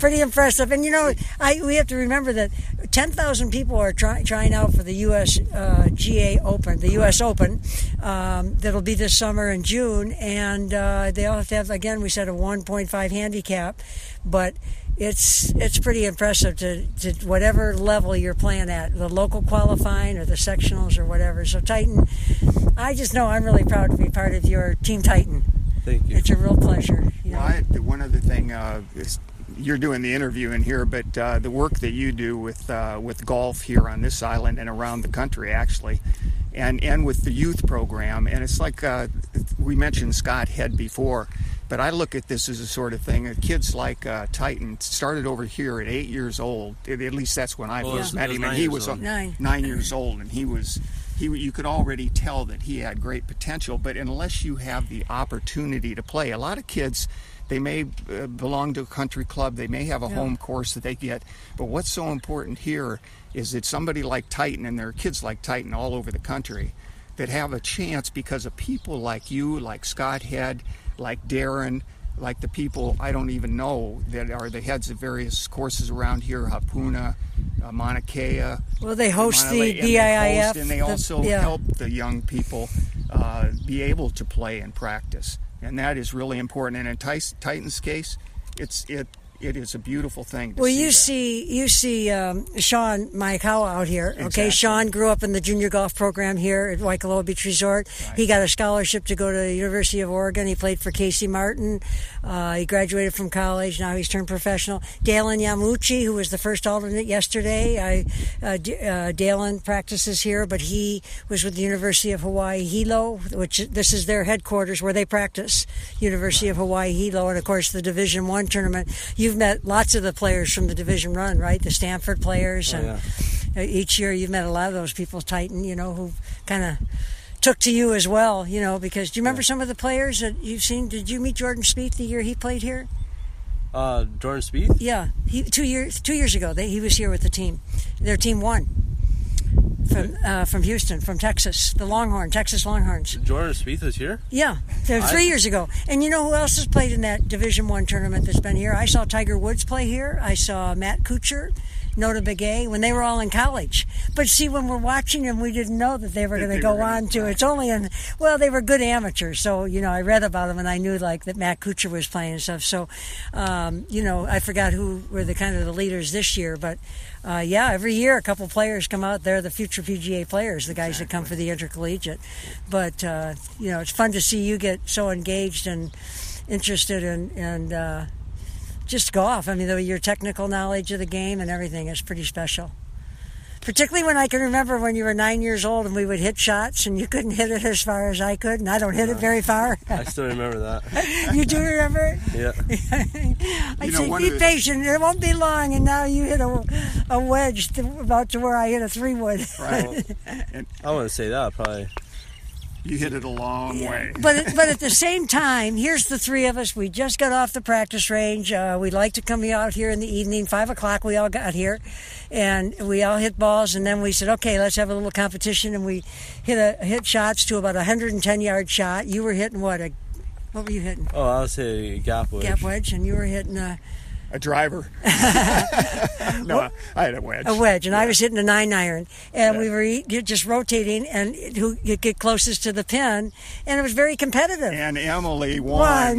pretty impressive. And you know, I we have to remember that 10,000 people are try, trying out for the U.S. Uh, GA Open, the U.S. Open, um, that'll be this summer in June, and uh, they all have to have again. We said a 1.5 handicap, but it's it's pretty impressive to, to whatever level you're playing at, the local qualifying or the sectionals or whatever. So Titan, I just know I'm really proud to be part of your team Titan. Thank you. It's a real pleasure. You know? Well, I, one other thing uh, is you're doing the interview in here, but uh, the work that you do with uh, with golf here on this island and around the country, actually, and and with the youth program, and it's like uh, we mentioned Scott Head before. But I look at this as a sort of thing. uh, Kids like uh, Titan started over here at eight years old. At at least that's when I Well, first it was- met him, and he was old. Nine. nine years old, and he was he you could already tell that he had great potential. But unless you have the opportunity to play, a lot of kids they may uh, belong to a country club, they may have a Yeah. home course that they get. But what's so important here is that somebody like Titan, and there are kids like Titan all over the country, that have a chance because of people like you, like Scott Head, like Darren. Like the people I don't even know that are the heads of various courses around here, Hapuna, uh, Mauna Kea, Well, they host the and they BIIF, host, and they the- also yeah. help the young people uh, be able to play and practice, and that is really important. And in Titan's case, it's it it is a beautiful thing. To Well, see you that. see, you see um, Sean Maikawa out here. Okay, Exactly. Sean grew up in the junior golf program here at Waikoloa Beach Resort. He got a scholarship to go to the University of Oregon. He played for Casey Martin. Uh, he graduated from college. Now he's turned professional. Dalen Yamauchi, who was the first alternate yesterday. I, uh, D- uh, Dalen practices here, but he was with the University of Hawaii Hilo, which this is their headquarters where they practice. University of Hawaii Hilo, and of course the Division One tournament. You've met lots of the players from the Division One, right? The Stanford players, Oh, and uh, each year you've met a lot of those people, Titan, you know, who kind of took to you as well, you know, because do you remember some of the players that you've seen? Did you meet Jordan Spieth the year he played here? Uh, Jordan Spieth. Yeah, he, two years two years ago they, he was here with the team. Their team won from uh, from Houston, from Texas, the Longhorn, Texas Longhorns. Jordan Spieth is here. Yeah, they're I- three years ago. And you know who else has played in that Division One tournament that's been here? I saw Tiger Woods play here. I saw Matt Kuchar, Notah Begay, when they were all in college. But see, when we're watching them, we didn't know that they were going to go on to. It's only in well, they were good amateurs, so you know I read about them and I knew like that Matt Kuchar was playing and stuff. So, um, you know, I forgot who were the kind of the leaders this year, but. Uh, yeah, every year a couple players come out. They're the future PGA players, the guys that come for the intercollegiate. But uh, you know, it's fun to see you get so engaged and interested in and uh, just golf. I mean, though your technical knowledge of the game and everything is pretty special. particularly when I can remember when you were nine years old and we would hit shots and you couldn't hit it as far as I could, and I don't hit it very far. *laughs* I still remember that. *laughs* you do remember it? Yeah. *laughs* I You say, one be patient. It won't be long, and now you hit a, a wedge to, about to where I hit a three wood. Right. I wouldn't say that. Probably. You hit it a long way. but but at the same time, here's the three of us. We just got off the practice range. Uh, we like to come out here in the evening. Five o'clock, we all got here, and we all hit balls. And then we said, okay, let's have a little competition. And we hit a hit shots to about a 110 yard shot. You were hitting what a what were you hitting? Oh, I was hitting a gap wedge. Gap wedge, and you were hitting a a driver. *laughs* no, I had a wedge. a wedge, and I was hitting a nine iron, and we were e- just rotating, and who you get closest to the pin, and it was very competitive. And Emily won. *laughs* *laughs* One.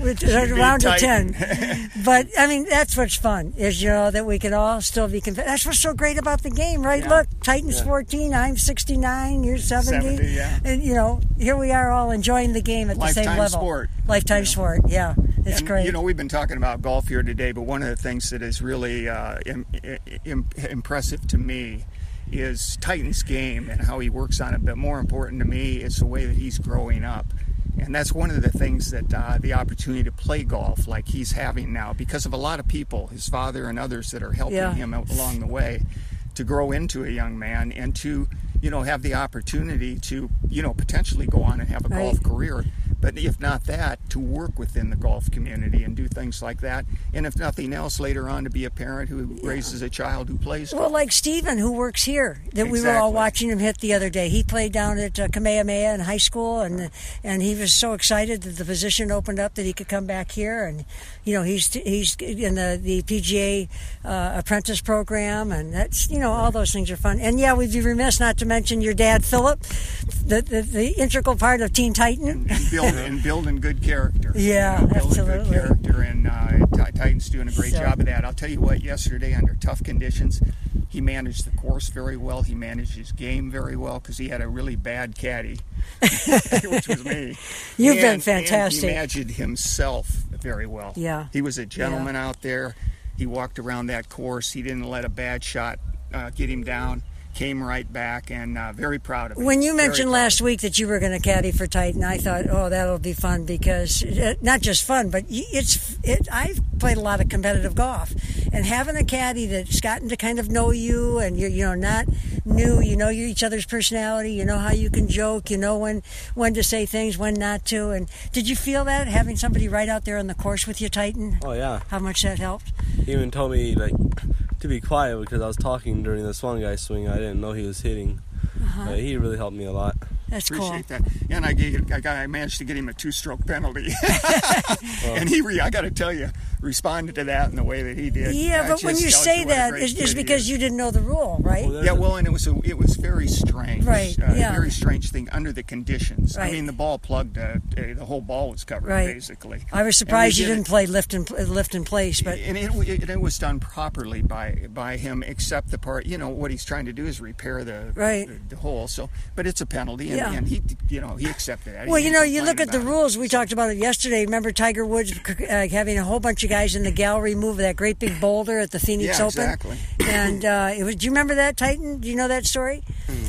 With She beat around a ten. but I mean, that's what's fun is you know that we can all still be competitive. That's what's so great about the game, right? Yeah. Look, Titan's Yeah. 14, I'm 69, you're 70, 70, yeah. and you know here we are all enjoying the game at the same Lifetime level. sport. Lifetime sport, yeah, it's and, great. You know, we've been talking about golf here today, but one of the things that is really uh, im- im- impressive to me is Titan's game and how he works on it. But more important to me is the way that he's growing up. And that's one of the things that uh, the opportunity to play golf like he's having now because of a lot of people, his father and others that are helping Yeah. him along the way to grow into a young man and to, you know, have the opportunity to, you know, potentially go on and have a Right. golf career. But if not that, to work within the golf community and do things like that. And if nothing else, later on to be a parent who raises a child who plays Well, golf. like Steven, who works here, that we were all watching him hit the other day. He played down at uh, Kamehameha in high school, and and he was so excited that the position opened up that he could come back here. And you know, he's he's in the the PGA uh, apprentice program, and that's you know all those things are fun. And yeah, we'd be remiss not to mention your dad, Philip, the the, the integral part of Team Titan. and build *laughs* and building good character. Yeah, you know, building absolutely. good character, and uh, Titan's doing a great So- job of that. I'll tell you what. Yesterday, under tough conditions, he managed the course very well. He managed his game very well because he had a really bad caddy, *laughs* which was me. *laughs* You've been fantastic. And he managed himself very well. Yeah. he was a gentleman out there. He walked around that course. He didn't let a bad shot uh, get him down. Came right back, and uh, very proud of it. When you Very mentioned proud. last week that you were going to caddy for Titan, I thought, oh, that'll be fun because uh, not just fun, but it's. It, I've played a lot of competitive golf, and having a caddy that's gotten to kind of know you, and you're you know not new, you know each other's personality, you know how you can joke, you know when when to say things, when not to. And did you feel that having somebody right out there on the course with you, Titan? Oh yeah. How much that helped? He even told me like to be quiet because I was talking during this one guy's swing. I didn't know he was hitting. Uh-huh. But he really helped me a lot. That's cool. Appreciate that. And I gave, I, got, I managed to get him a two-stroke penalty, *laughs* *laughs* and he, re, I got to tell you, responded to that in the way that he did. Yeah, That but when you say what that, it's, it's kid he because you didn't know the rule, right? Yeah, well, and it was a, it was very strange, Right, Uh, yeah. Very strange thing under the conditions. I mean, the ball plugged. Uh, uh, the whole ball was covered, Right. basically. I was surprised you did it- didn't play lift and lift in place, but and it, it, it was done properly by by him, except the part. You know what he's trying to do is repair the Right. the, the hole. So, but it's a penalty, and, Yeah. and he you know he accepted that. He Well, you know, you look at the about it. rules. We talked about it yesterday. Remember Tiger Woods uh, having a whole bunch of guys in the gallery move that great big boulder at the Phoenix Yeah, Open. exactly. And uh, it was. Do you remember that Titan? Do you know that story?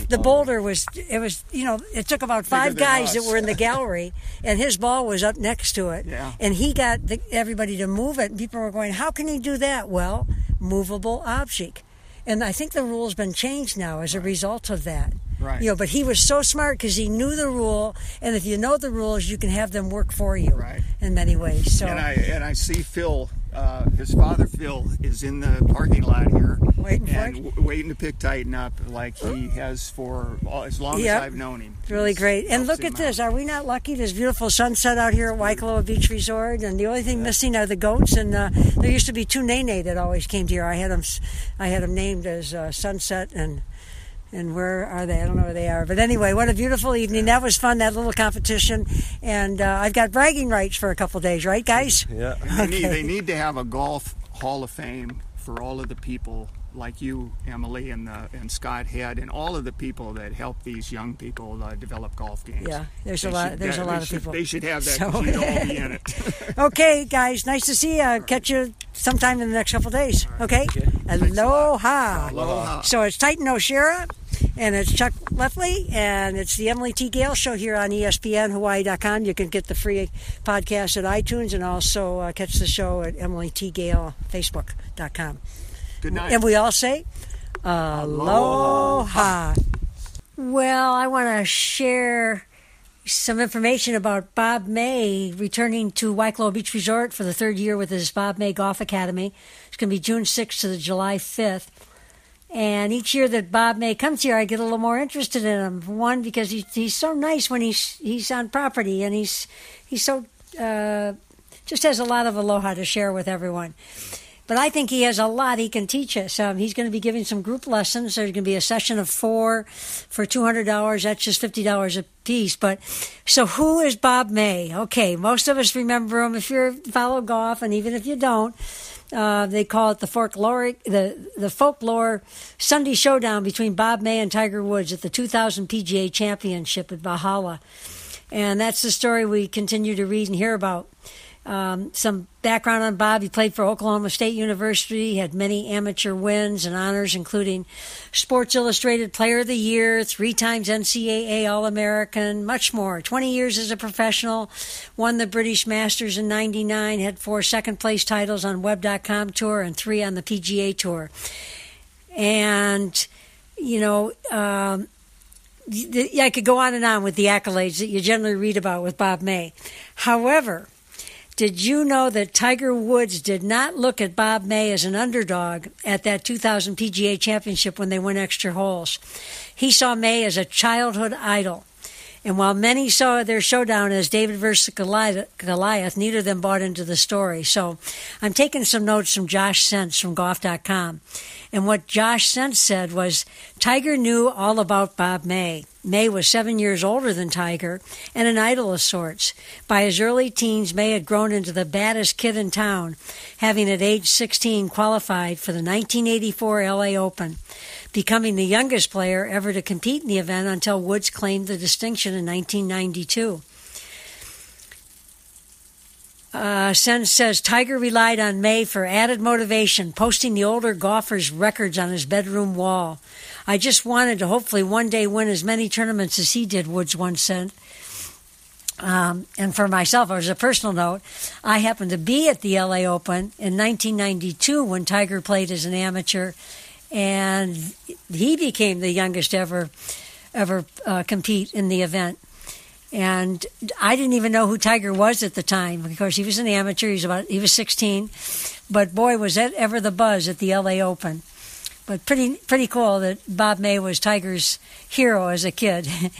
The boulder was. It was. You know, it took about five guys us. that were in the *laughs* gallery, and his ball was up next to it. Yeah. And he got the, everybody to move it. And people were going, "How can he do that?" Well, movable object. And I think the rule's been changed now as a result of that. Right. You know, but he was so smart because he knew the rule, and if you know the rules, you can have them work for you. Right. In many ways. So. And I and I see Phil. Uh, his father Phil is in the parking lot here, Waiting and w- waiting to pick Titan up like he has for all, as long Yep. as I've known him. Really He's great. And look at out. this. Are we not lucky? This beautiful sunset out here at Waikoloa Beach Resort, and the only thing missing are the goats. And uh, there used to be two nene that always came to here. I had them, I had them named as uh, Sunset and. And where are they? I don't know where they are. But anyway, what a beautiful evening. That was fun, that little competition. And uh, I've got bragging rights for a couple days, right, guys? Yeah. And they, need, they need to have a golf hall of fame for all of the people like you, Emily, and the, and Scott Head, and all of the people that help these young people uh, develop golf games. Yeah, there's They a lot. should- There's a lot of should- people. They should have that. So- You'd all be in it. *laughs* *laughs* okay, guys, nice to see you. Catch you sometime in the next couple of days. Okay? Aloha. Aloha. So it's Titan O'Shara, and it's Chuck Leffley, and it's the Emily T. Gale Show here on E ESPNHawaii.com. You can get the free podcast at iTunes and also uh, catch the show at Emily T. Gale Facebook.com. Good night. And we all say, Aloha. Well, I want to share some information about Bob May returning to Waikoloa Beach Resort for the third year with his Bob May Golf Academy. It's going to be June 6th to the July 5th. And each year that Bob May comes here, I get a little more interested in him. One, because he's, he's so nice when he's he's on property, and he's he's so uh, just has a lot of aloha to share with everyone. But I think he has a lot he can teach us. Um, he's going to be giving some group lessons. There's going to be a session of four for $200. That's just $50 a piece. But so who is Bob May? Okay, most of us remember him if you follow golf, and even if you don't, uh, they call it the folklore, the the folklore Sunday showdown between Bob May and Tiger Woods at the 2000 PGA Championship at Valhalla, and that's the story we continue to read and hear about. Um, some background on Bob. He played for Oklahoma State University, had many amateur wins and honors, including Sports Illustrated Player of the Year, three times NCAA All American, much more. 20 years as a professional, won the British Masters in 99, had four second place titles on Web.com Tour and three on the PGA Tour. And, you know, um, I could go on and on with the accolades that you generally read about with Bob May. However, did you know that Tiger Woods did not look at Bob May as an underdog at that 2000 PGA Championship when they went extra holes? He saw May as a childhood idol. And while many saw their showdown as David versus Goliath, neither of them bought into the story. So I'm taking some notes from Josh Sens from golf.com. And what Josh Sens said was Tiger knew all about Bob May. May was seven years older than Tiger and an idol of sorts. By his early teens, May had grown into the baddest kid in town, having at age 16 qualified for the 1984 LA Open, becoming the youngest player ever to compete in the event until Woods claimed the distinction in 1992. Uh, Sens says Tiger relied on May for added motivation, posting the older golfer's records on his bedroom wall. I just wanted to hopefully one day win as many tournaments as he did, Woods once said. Um, and for myself, as a personal note, I happened to be at the LA Open in 1992 when Tiger played as an amateur, and he became the youngest ever ever uh, compete in the event. And I didn't even know who Tiger was at the time. because he was an amateur. He was about he was 16, but boy, was that ever the buzz at the LA Open. But pretty pretty cool that Bob May was Tiger's hero as a kid. *laughs*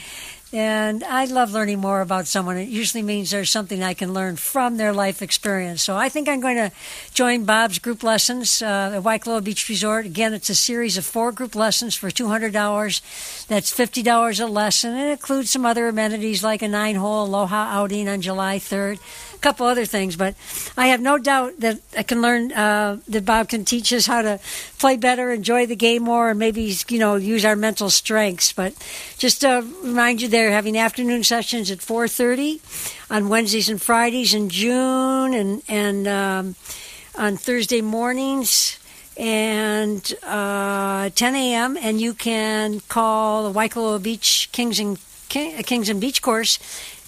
And I love learning more about someone. It usually means there's something I can learn from their life experience. So I think I'm going to join Bob's group lessons uh, at Waikoloa Beach Resort. Again, it's a series of four group lessons for $200. That's $50 a lesson. It includes some other amenities like a nine hole Aloha outing on July 3rd, a couple other things. But I have no doubt that I can learn, uh, that Bob can teach us how to play better, enjoy the game more, and maybe, you know, use our mental strengths. But just to remind you, they're having afternoon sessions at 4.30 on Wednesdays and Fridays in June and, and um, on Thursday mornings and uh, 10 a.m. And you can call the Waikoloa Beach Kings and King, Kings and Beach Course,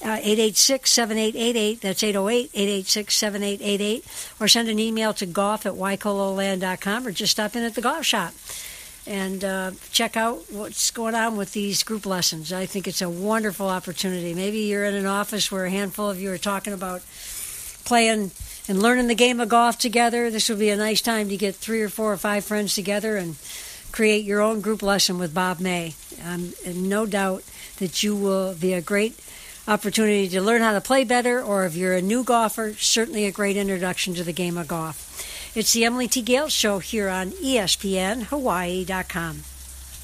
uh, 886-7888. That's 808-886-7888. Or send an email to golf at waikoloaland.com or just stop in at the golf shop and uh, check out what's going on with these group lessons. I think it's a wonderful opportunity. Maybe you're in an office where a handful of you are talking about playing and learning the game of golf together. This would be a nice time to get three or four or five friends together and create your own group lesson with Bob May. Um, no doubt that you will be a great opportunity to learn how to play better, or if you're a new golfer, certainly a great introduction to the game of golf. It's the Emily T. Gale Show here on E ESPN Hawaii.com.